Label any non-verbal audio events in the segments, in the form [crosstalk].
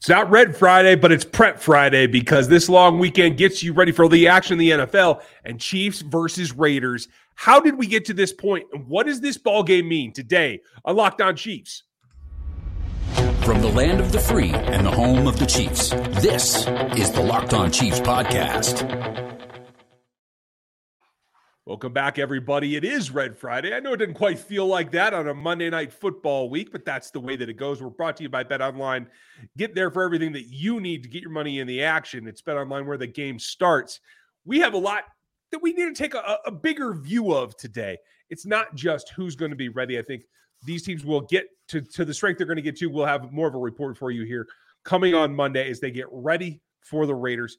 It's not Red Friday, but it's Prep Friday because this long weekend gets you ready for the action in the NFL and Chiefs versus Raiders. How did we get to this point, and what does this ball game mean today on Locked On Chiefs? From the land of the free and the home of the Chiefs, this is the Locked On Chiefs podcast. Welcome back, everybody. It is Red Friday. I know it didn't quite feel like that on a Monday night football week, but that's the way that it goes. We're brought to you by BetOnline. Get there for everything that you need to get your money in the action. It's BetOnline where the game starts. We have a lot that we need to take a, a bigger view of today. It's not just who's going to be ready. I think these teams will get to, to the strength they're going to get to. We'll have more of a report for you here coming on Monday as they get ready for the Raiders.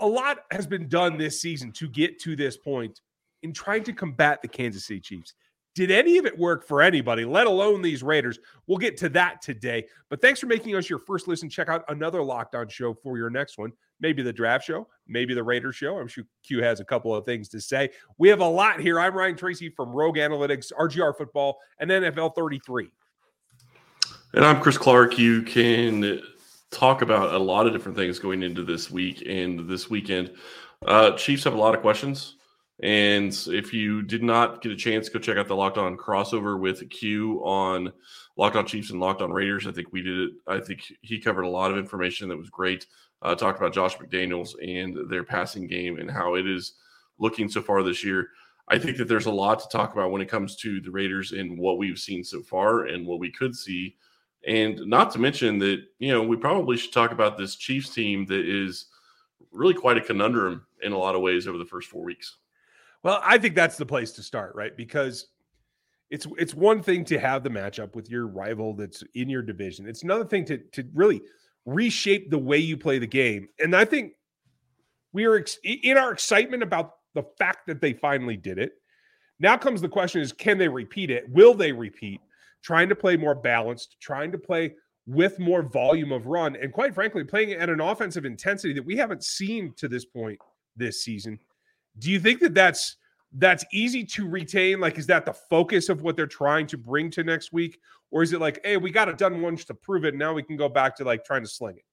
A lot has been done this season to get to this point in trying to combat the Kansas City Chiefs. Did any of it work for anybody, let alone these Raiders? We'll get to that today. But thanks for making us your first listen. Check out another Locked On show for your next one. Maybe the draft show, maybe the Raiders show. I'm sure Q has a couple of things to say. We have a lot here. I'm Ryan Tracy from Rogue Analytics, RGR Football, and NFL 33. And I'm Chris Clark. You can talk about a lot of different things going into this week and this weekend. Uh, Chiefs have a lot of questions. And if you did not get a chance, go check out the Locked On crossover with Q on Locked On Chiefs and Locked On Raiders. I think we did it. I think he covered a lot of information that was great. Uh, talked about Josh McDaniels and their passing game and how it is looking so far this year. I think that there's a lot to talk about when it comes to the Raiders and what we've seen so far and what we could see. And not to mention that, you know, we probably should talk about this Chiefs team that is really quite a conundrum in a lot of ways over the first four weeks. Well, I think that's the place to start, right? Because it's it's one thing to have the matchup with your rival that's in your division. It's another thing to to really reshape the way you play the game. And I think we are ex- in our excitement about the fact that they finally did it. Now comes the question is can they repeat it? Will they repeat? Trying to play more balanced, trying to play with more volume of run and quite frankly playing at an offensive intensity that we haven't seen to this point this season do you think that that's that's easy to retain? Like, is that the focus of what they're trying to bring to next week, or is it like, hey, we got it done once to prove it, now we can go back to like trying to sling it?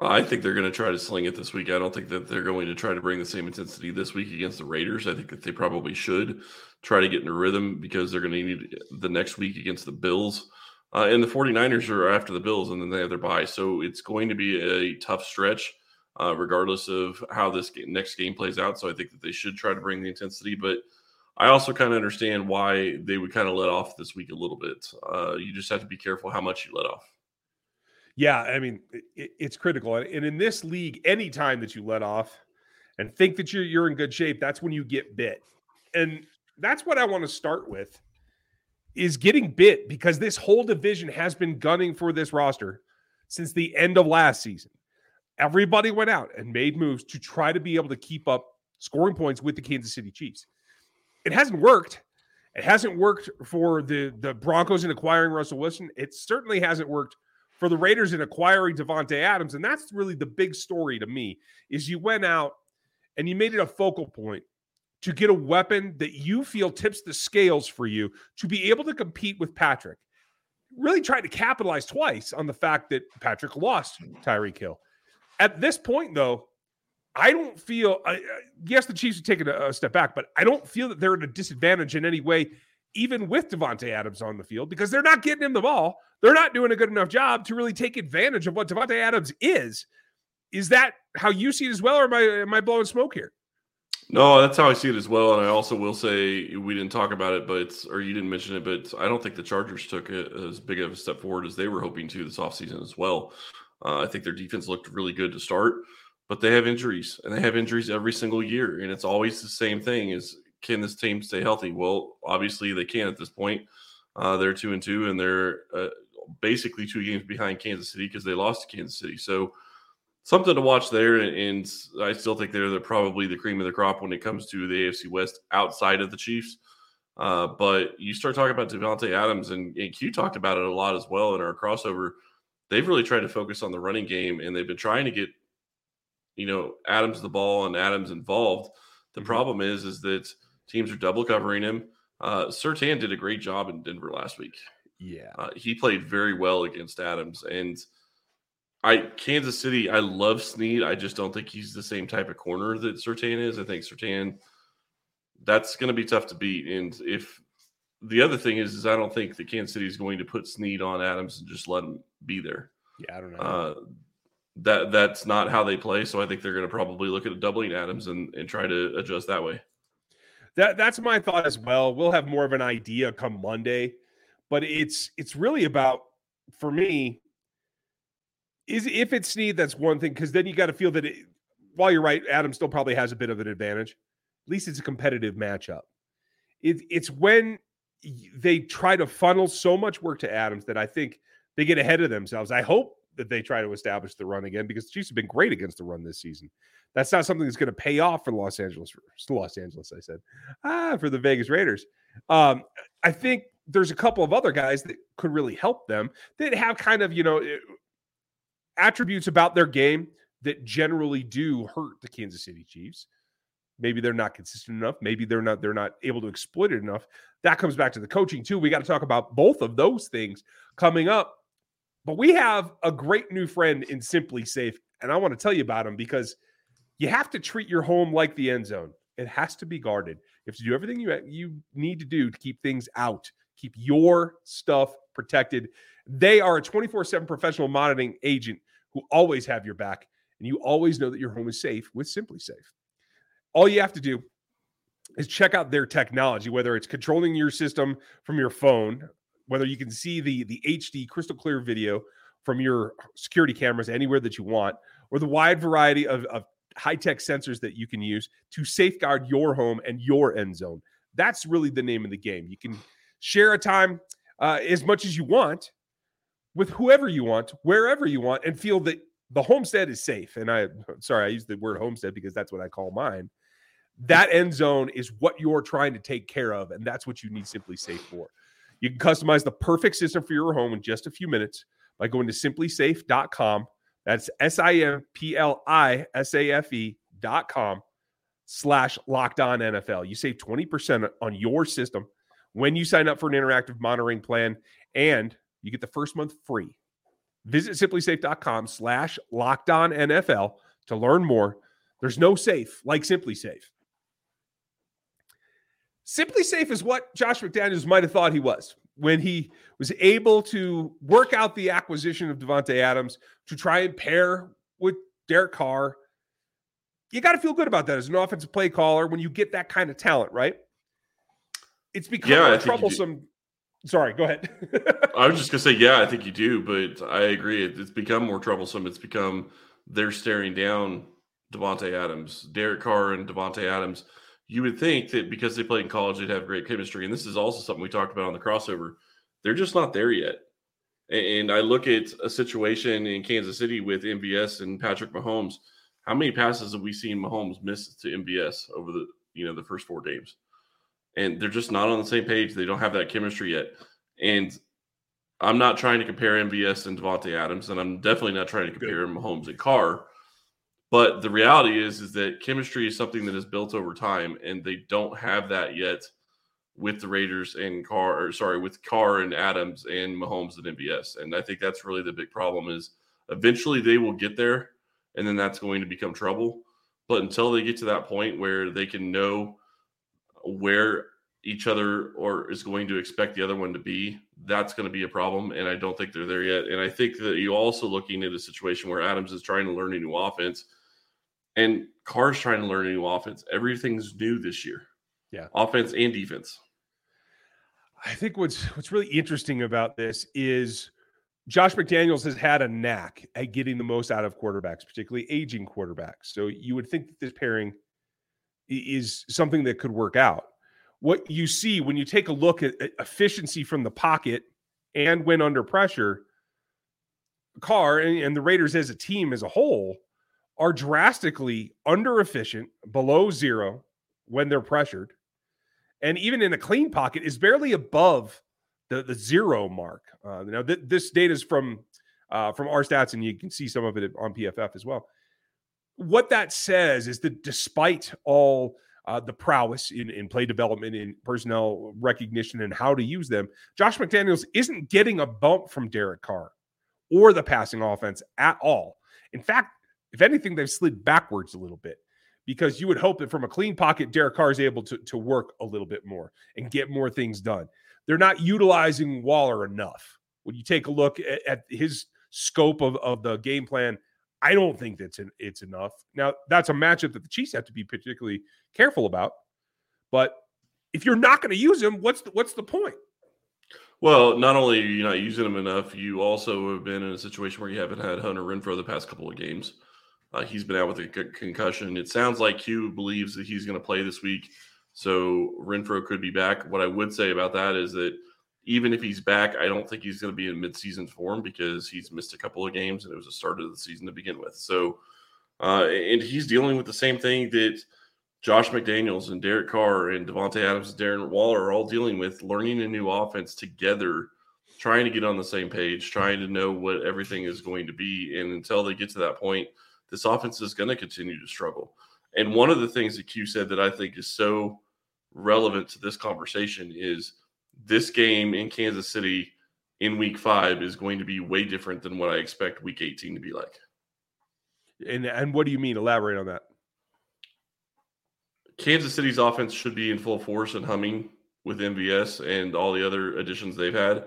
I think they're going to try to sling it this week. I don't think that they're going to try to bring the same intensity this week against the Raiders. I think that they probably should try to get in a rhythm because they're going to need the next week against the Bills. Uh, and the 49ers are after the Bills, and then they have their bye. So it's going to be a tough stretch uh, regardless of how this game, next game plays out. So I think that they should try to bring the intensity, but I also kind of understand why they would kind of let off this week a little bit. Uh, you just have to be careful how much you let off. Yeah, I mean it, it's critical, and in this league, any time that you let off and think that you're you're in good shape, that's when you get bit, and that's what I want to start with is getting bit because this whole division has been gunning for this roster since the end of last season. Everybody went out and made moves to try to be able to keep up scoring points with the Kansas City Chiefs. It hasn't worked. It hasn't worked for the, the Broncos in acquiring Russell Wilson. It certainly hasn't worked for the Raiders in acquiring Davante Adams. And that's really the big story to me is you went out and you made it a focal point to get a weapon that you feel tips the scales for you to be able to compete with Patrick. Really tried to capitalize twice on the fact that Patrick lost Tyreek Hill. At this point, though, I don't feel. Uh, yes, the Chiefs have taken a, a, step back, but I don't feel that they're at a disadvantage in any way, even with Davante Adams on the field, because they're not getting him the ball. They're not doing a good enough job to really take advantage of what Davante Adams is. Is that how you see it as well, or am I am I blowing smoke here? No, that's how I see it as well. And I also will say we didn't talk about it, but or you didn't mention it, but I don't think the Chargers took it as big of a step forward as they were hoping to this offseason as well. Uh, I think their defense looked really good to start, but they have injuries, and they have injuries every single year, and it's always the same thing: is can this team stay healthy? Well, obviously they can at this point. Uh, they're two and two, and they're uh, basically two games behind Kansas City because they lost to Kansas City. So something to watch there, and, I still think they're, they're probably the cream of the crop when it comes to the AFC West outside of the Chiefs. Uh, but you start talking about Davante Adams, and, and Q talked about it a lot as well in our crossover they've really tried to focus on the running game and they've been trying to get you know Adams the ball and Adams involved. The mm-hmm. problem is is that teams are double covering him. Uh, Surtain did a great job in Denver last week. Yeah, uh, he played very well against Adams, and I Kansas City, I love Snead. I just don't think he's the same type of corner that Surtain is. I think Surtain, that's going to be tough to beat. And if the other thing is, is I don't think that Kansas City is going to put Snead on Adams and just let him be there. Yeah, I don't know. Uh, that that's not how they play. So I think they're going to probably look at doubling Adams and, and try to adjust that way. That that's my thought as well. We'll have more of an idea come Monday, but it's it's really about for me is if it's Snead, that's one thing because then you got to feel that it, while you're right, Adam still probably has a bit of an advantage. At least it's a competitive matchup. It, it's when they try to funnel so much work to Adams that I think they get ahead of themselves. I hope that they try to establish the run again because the Chiefs have been great against the run this season. That's not something that's going to pay off for Los Angeles. [laughs] Los Angeles, I said, ah, for the Vegas Raiders. Um, I think there's a couple of other guys that could really help them that have kind of you know attributes about their game that generally do hurt the Kansas City Chiefs. Maybe they're not consistent enough. Maybe they're not they're not able to exploit it enough. That comes back to the coaching too. We got to talk about both of those things coming up. But we have a great new friend in SimpliSafe and I want to tell you about him because you have to treat your home like the end zone. It has to be guarded. You have to do everything you you need to do to keep things out, keep your stuff protected. They are a 24 7 professional monitoring agent who always have your back, and you always know that your home is safe with SimpliSafe. All you have to do is check out their technology, whether it's controlling your system from your phone, whether you can see the, the HD crystal clear video from your security cameras anywhere that you want, or the wide variety of, of high tech sensors that you can use to safeguard your home and your end zone. That's really the name of the game. You can share a time uh, as much as you want with whoever you want, wherever you want, and feel that the homestead is safe. And I, sorry, I use the word homestead because that's what I call mine. That end zone is what you're trying to take care of, and that's what you need SimpliSafe for. You can customize the perfect system for your home in just a few minutes by going to simplisafe.com. That's S I M P L I S A F E.com slash locked on NFL. You save 20% on your system when you sign up for an interactive monitoring plan and you get the first month free. Visit simplisafe.com slash locked on NFL to learn more. There's no safe like SimpliSafe. SimpliSafe is what Josh McDaniels might have thought he was when he was able to work out the acquisition of Davante Adams to try and pair with Derek Carr. You got to feel good about that as an offensive play caller when you get that kind of talent, right? It's become yeah, troublesome Sorry, go ahead. [laughs] I was just gonna say, yeah, I think you do, but I agree. It's become more troublesome. It's become they're staring down Davante Adams, Derek Carr, and Davante Adams. You would think that because they played in college, they'd have great chemistry, and this is also something we talked about on the crossover. They're just not there yet. And I look at a situation in Kansas City with MVS and Patrick Mahomes. How many passes have we seen Mahomes miss to MVS over the you know the first four games? and they're just not on the same page. They don't have that chemistry yet. And I'm not trying to compare MVS and Davante Adams, and I'm definitely not trying to compare Good. Mahomes and Carr. But the reality is, is that chemistry is something that is built over time, and they don't have that yet with the Raiders and Carr, or sorry, with Carr and Adams and Mahomes and MVS. And I think that's really the big problem is eventually they will get there, and then that's going to become trouble. But until they get to that point where they can know where each other or is going to expect the other one to be, that's going to be a problem. And I don't think they're there yet. And I think that you also looking at a situation where Adams is trying to learn a new offense and Carr's trying to learn a new offense. Everything's new this year. Yeah. Offense and defense. I think what's what's really interesting about this is Josh McDaniels has had a knack at getting the most out of quarterbacks, particularly aging quarterbacks. So you would think that this pairing is something that could work out. What you see when you take a look at efficiency from the pocket and when under pressure, Carr and, the Raiders as a team as a whole are drastically under efficient, below zero when they're pressured. And even in a clean pocket is barely above the, the zero mark. Uh, now, th- this data is from uh, from our stats, and you can see some of it on PFF as well what that says is that despite all uh, the prowess in, in play development, in personnel recognition, and how to use them, Josh McDaniels isn't getting a bump from Derek Carr or the passing offense at all. In fact, if anything, they've slid backwards a little bit because you would hope that from a clean pocket, Derek Carr is able to, to work a little bit more and get more things done. They're not utilizing Waller enough. When you take a look at, at his scope of, of the game plan, I don't think that's an, it's enough. Now, that's a matchup that the Chiefs have to be particularly careful about. But if you're not going to use him, what's the, what's the point? Well, not only are you not using him enough, you also have been in a situation where you haven't had Hunter Renfrow the past couple of games. Uh, he's been out with a c- concussion. It sounds like Q believes that he's going to play this week, so Renfrow could be back. What I would say about that is that even if he's back, I don't think he's going to be in midseason form because he's missed a couple of games and it was the start of the season to begin with. So, uh, and he's dealing with the same thing that Josh McDaniels and Derek Carr and Davante Adams and Darren Waller are all dealing with, learning a new offense together, trying to get on the same page, trying to know what everything is going to be. And until they get to that point, this offense is going to continue to struggle. And one of the things that Q said that I think is so relevant to this conversation is this game in Kansas City in week five is going to be way different than what I expect week 18 to be like. And and what do you mean? Elaborate on that. Kansas City's offense should be in full force and humming with MVS and all the other additions they've had.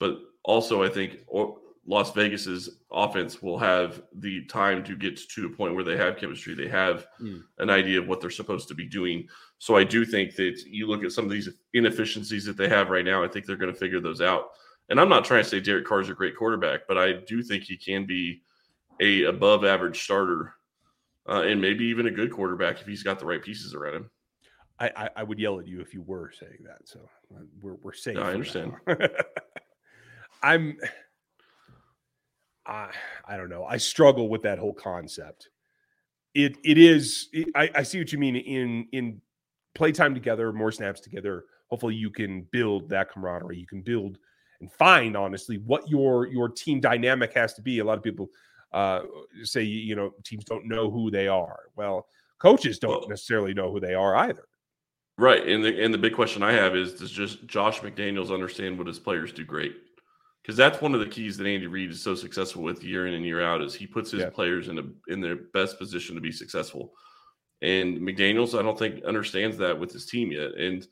But also, I think Las Vegas's offense will have the time to get to a point where they have chemistry. They have mm. an idea of what they're supposed to be doing. So I do think that you look at some of these inefficiencies that they have right now. I think they're going to figure those out. And I'm not trying to say Derek Carr is a great quarterback, but I do think he can be a above average starter uh, and maybe even a good quarterback if he's got the right pieces around him. I, I, I would yell at you if you were saying that. So uh, we're we're safe. I understand. [laughs] I'm I, I don't know. I struggle with that whole concept. It it is. It, I, I see what you mean. In in playtime together, more snaps together. Hopefully, you can build that camaraderie. You can build and find honestly what your your team dynamic has to be. A lot of people uh, say you know teams don't know who they are. Well, coaches don't well, necessarily know who they are either. Right, and the and the big question I have is: Does just Josh McDaniels understand what his players do great? Because that's one of the keys that Andy Reid is so successful with year in and year out is he puts his yeah. players in a in their best position to be successful. And McDaniels, I don't think understands that with his team yet. And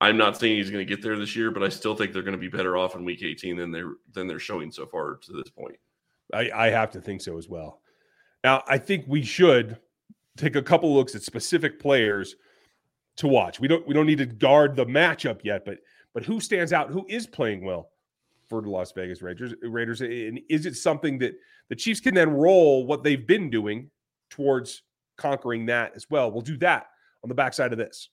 I'm not saying he's going to get there this year, but I still think they're going to be better off in Week 18 than they're than they're showing so far to this point. I, I have to think so as well. Now, I think we should take a couple looks at specific players to watch. We don't we don't need to guard the matchup yet, but but who stands out? Who is playing well? For the Las Vegas uh, Raiders. Raiders, and is it something that the Chiefs can then roll what they've been doing towards conquering that as well? We'll do that on the backside of this.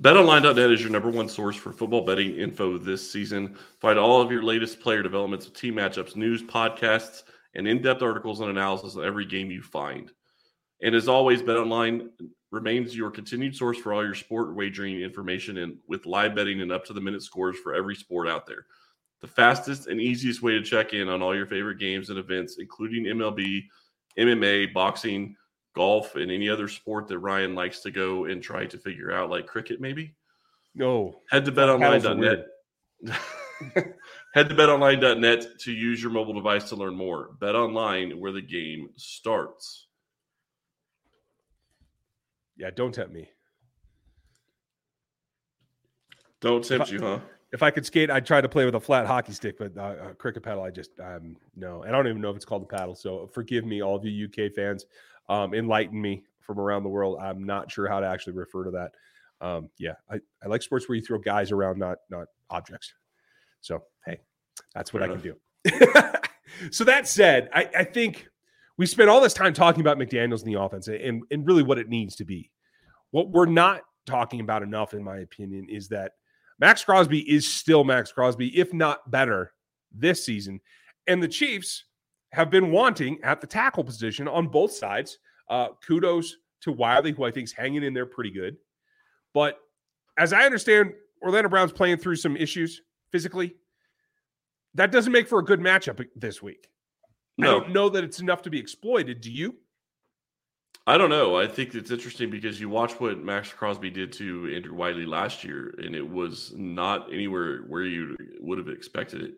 BetOnline.net is your number one source for football betting info this season. Find all of your latest player developments, team matchups, news, podcasts, and in-depth articles and analysis on every game you find. And as always, BetOnline remains your continued source for all your sport wagering information and with live betting and up to the minute scores for every sport out there. The fastest and easiest way to check in on all your favorite games and events, including MLB, MMA, boxing, golf, and any other sport that Ryan likes to go and try to figure out, like cricket, maybe. No. Head to betonline.net. [laughs] Head to betonline.net to use your mobile device to learn more. BetOnline where the game starts. Yeah, don't tempt me. Don't tempt you, huh? If I could skate, I'd try to play with a flat hockey stick, but uh, cricket paddle, I just um, no. I don't even know if it's called a paddle. So forgive me, all of you UK fans. Um, enlighten me from around the world. I'm not sure how to actually refer to that. Um, yeah, I, I like sports where you throw guys around, not not objects. So hey, that's what Fair I enough. can do. [laughs] so that said, I, I think we spent all this time talking about McDaniels in the offense and, and really what it needs to be. What we're not talking about enough, in my opinion, is that Maxx Crosby is still Maxx Crosby, if not better, this season. And the Chiefs have been wanting at the tackle position on both sides. Uh, kudos to Wylie, who I think is hanging in there pretty good. But as I understand, Orlando Brown's playing through some issues physically. That doesn't make for a good matchup this week. No. I don't know that it's enough to be exploited. Do you? I don't know. I think it's interesting because you watch what Maxx Crosby did to Andrew Wylie last year, and it was not anywhere where you would have expected it.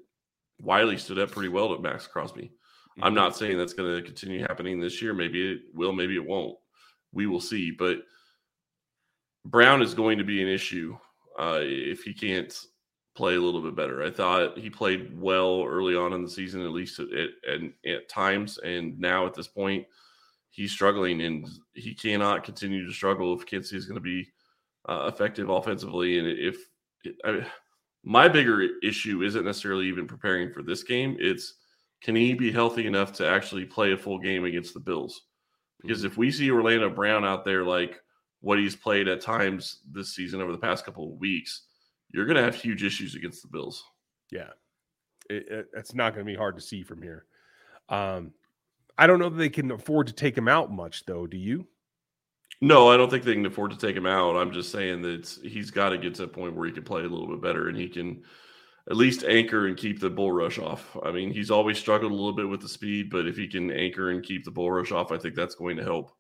Wylie stood up pretty well to Maxx Crosby. Mm-hmm. I'm not saying that's going to continue happening this year. Maybe it will, maybe it won't. We will see. But Brown is going to be an issue uh, if he can't play a little bit better. I thought he played well early on in the season, at least at, at, at times, and now at this point – he's struggling and he cannot continue to struggle if Kansas is going to be uh, effective offensively. And if I my bigger issue isn't necessarily even preparing for this game, it's can he be healthy enough to actually play a full game against the Bills? Because if we see Orlando Brown out there like what he's played at times this season over the past couple of weeks, you're going to have huge issues against the Bills. Yeah, it, it, it's not going to be hard to see from here. Um, I don't know that they can afford to take him out much, though. Do you? No, I don't think they can afford to take him out. I'm just saying that he's got to get to a point where he can play a little bit better and he can at least anchor and keep the bull rush off. I mean, he's always struggled a little bit with the speed, but if he can anchor and keep the bull rush off, I think that's going to help.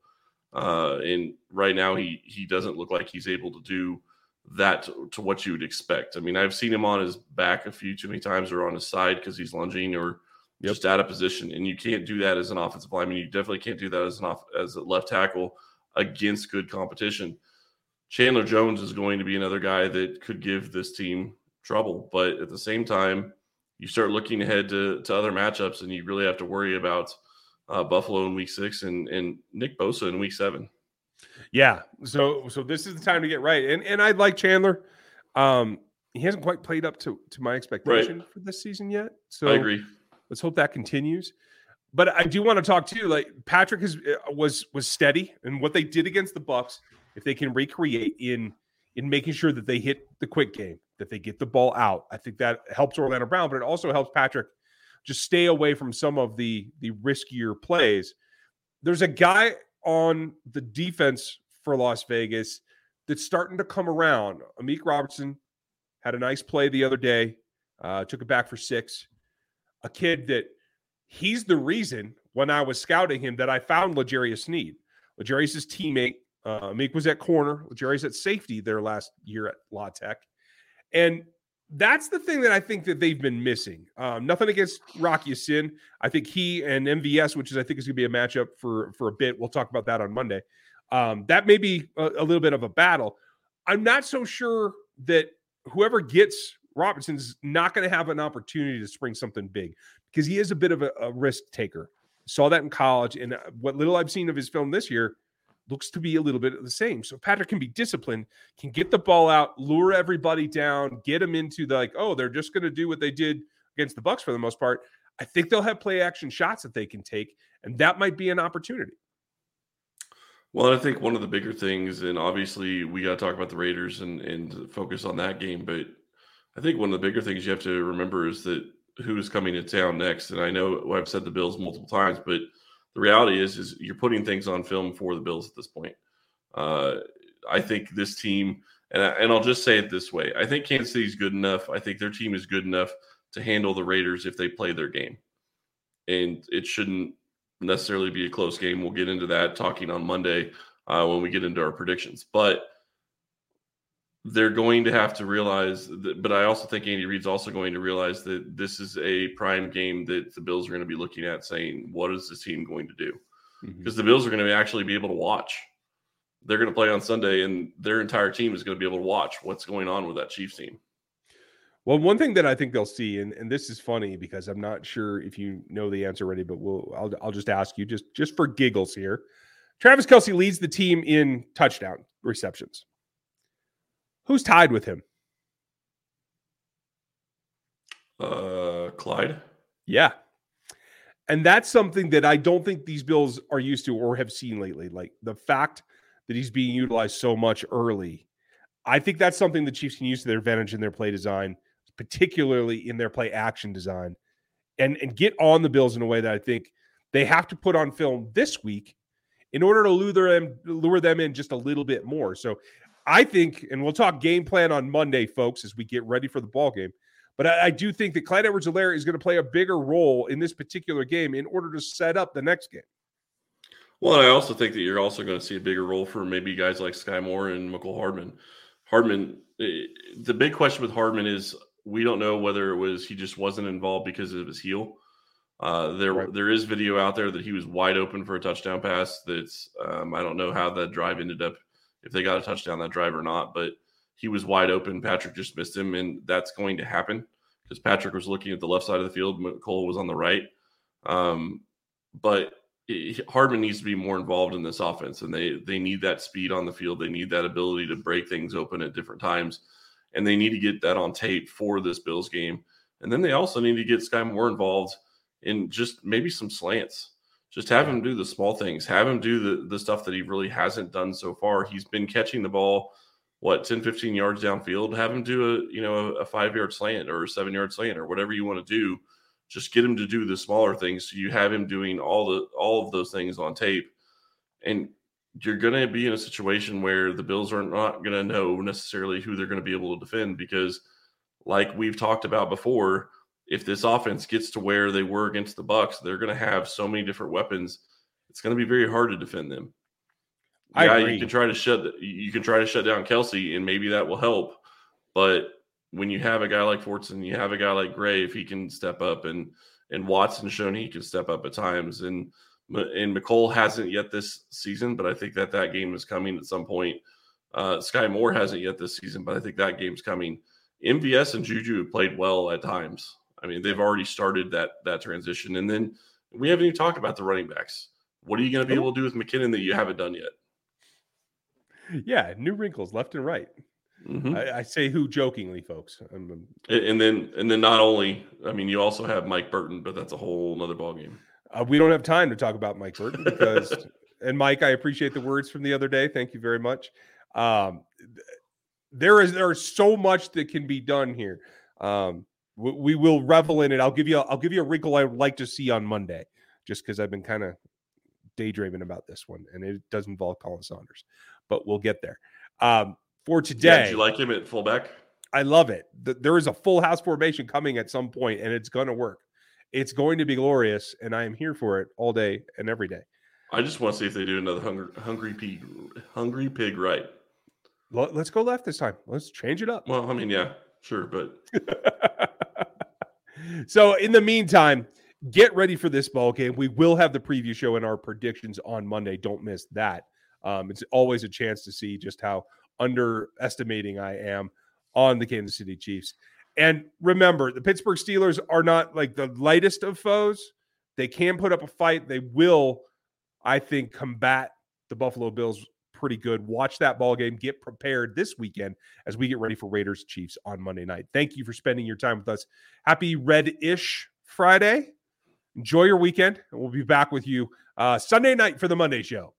Uh, and right now, he he doesn't look like he's able to do that to, what you would expect. I mean, I've seen him on his back a few too many times or on his side because he's lunging or yep. just out of position. And you can't do that as an offensive lineman. You definitely can't do that as an off as a left tackle against good competition. Chandler Jones is going to be another guy that could give this team trouble. But at the same time, you start looking ahead to, to other matchups, and you really have to worry about uh, Buffalo in Week Six and and Nick Bosa in Week Seven. Yeah, so so this is the time to get right, and and I like Chandler. Um, he hasn't quite played up to to my expectation right. for this season yet. So I agree. Let's hope that continues. But I do want to talk too. Like Patrick is uh, was was steady, and what they did against the Bucks, if they can recreate in in making sure that they hit the quick game, that they get the ball out, I think that helps Orlando Brown. But it also helps Patrick just stay away from some of the the riskier plays. There's a guy on the defense for Las Vegas that's starting to come around. Amik Robertson had a nice play the other day, uh, took it back for six a kid that he's the reason when I was scouting him that I found L'Jarius Sneed. L'Jarius' teammate, uh, Meek was at corner, L'Jarius at safety their last year at La Tech. And that's the thing that I think that they've been missing. Um, nothing against Rock Ya-Sin. I think he and MVS, which is I think is going to be a matchup for for a bit. We'll talk about that on Monday. Um, that may be a, a little bit of a battle. I'm not so sure that whoever gets Robinson's not going to have an opportunity to spring something big because he is a bit of a, a risk taker. Saw that in college, and uh, what little I've seen of his film this year looks to be a little bit of the same. So Patrick can be disciplined, can get the ball out, lure everybody down, get them into the like, oh, they're just going to do what they did against the Bucks for the most part. I think they'll have play action shots that they can take, and that might be an opportunity. Well, I think one of the bigger things, and obviously we got to talk about the Raiders and and focus on that game, but I think one of the bigger things you have to remember is that who's coming to town next. And I know I've said the Bills multiple times, but the reality is, is you're putting things on film for the Bills at this point. Uh, I think this team, and, I, and I'll just say it this way: I think Kansas City's good enough. I think their team is good enough to handle the Raiders if they play their game, and it shouldn't necessarily be a close game. We'll get into that talking on Monday uh, when we get into our predictions, but they're going to have to realize that, but I also think Andy Reid's also going to realize that this is a prime game that the Bills are going to be looking at saying, what is this team going to do? Because mm-hmm. the Bills are going to actually be able to watch. They're going to play on Sunday, and their entire team is going to be able to watch what's going on with that Chiefs team. Well, one thing that I think they'll see, and, and this is funny because I'm not sure if you know the answer already, but we'll I'll, I'll just ask you just just for giggles here. Travis Kelce leads the team in touchdown receptions. Who's tied with him? Uh, Clyde. Yeah. And that's something that I don't think these Bills are used to or have seen lately. Like the fact that he's being utilized so much early. I think that's something the Chiefs can use to their advantage in their play design, particularly in their play action design, and, and get on the Bills in a way that I think they have to put on film this week in order to lure them lure them in just a little bit more. So I think, and we'll talk game plan on Monday, folks, as we get ready for the ball game. But I, I do think that Clyde Edwards-Helaire is going to play a bigger role in this particular game in order to set up the next game. Well, I also think that you're also going to see a bigger role for maybe guys like Skyy Moore and Mecole Hardman. Hardman, eh, the big question with Hardman is we don't know whether it was he just wasn't involved because of his heel. Uh, there, right. there is video out there that he was wide open for a touchdown pass. That's um, I don't know how that drive ended up, if they got a touchdown that drive or not, but he was wide open. Patrick just missed him, and that's going to happen because Patrick was looking at the left side of the field. Cole was on the right. Um, but Hardman needs to be more involved in this offense, and they they need that speed on the field. They need that ability to break things open at different times, and they need to get that on tape for this Bills game. And then they also need to get Skyy more involved in just maybe some slants. Just have him do the small things. Have him do the the stuff that he really hasn't done so far. He's been catching the ball what 10 15 yards downfield. Have him do a you know a, five yard slant or a seven yard slant or whatever you want to do. Just get him to do the smaller things. So you have him doing all the all of those things on tape. And you're going to be in a situation where the bills are not going to know necessarily who they're going to be able to defend because like we've talked about before if this offense gets to where they were against the bucks they're going to have so many different weapons it's going to be very hard to defend them yeah you can try to shut you can try to shut down Kelce, and maybe that will help but when you have a guy like Fortson, you have a guy like Gray, if he can step up, and and Watson shown he can step up at times, and and Mecole hasn't yet this season, but I think that that game is coming at some point. Uh, Skyy Moore hasn't yet this season, but I think that game's coming. MVS and Juju have played well at times. I mean, they've already started that that transition, and then we haven't even talked about the running backs. What are you going to be able to do with McKinnon that you haven't done yet? Yeah, new wrinkles left and right. Mm-hmm. I, I, say who jokingly, folks. I'm, I'm, and then and then not only, I mean, you also have Mike Burton, but that's a whole other ballgame. Uh, we don't have time to talk about Mike Burton because, [laughs] and Mike, I appreciate the words from the other day. Thank you very much. Um, there is there is so much that can be done here. Um, we, we, will revel in it. I'll give you a, I'll give you a wrinkle I would like to see on Monday, just because I've been kind of daydreaming about this one, and it does involve Khalen Saunders, but we'll get there. Um, for today. Yeah, you like him at fullback? I love it. There is a full house formation coming at some point, and it's going to work. It's going to be glorious, and I am here for it all day and every day. I just want to see if they do another hungry, hungry pig, hungry pig right. Let's go left this time. Let's change it up. Well, I mean, yeah, sure, but [laughs] so in the meantime, get ready for this ball game. We will have the preview show and our predictions on Monday. Don't miss that. Um, it's always a chance to see just how underestimating I am on the Kansas City Chiefs. And remember, the Pittsburgh Steelers are not like the lightest of foes. They can put up a fight. They will, I think, combat the Buffalo Bills pretty good. Watch that ball game. Get prepared this weekend as we get ready for Raiders Chiefs on Monday night. Thank you for spending your time with us. Happy Red-ish Friday. Enjoy your weekend, and we'll be back with you uh, Sunday night for the Monday show.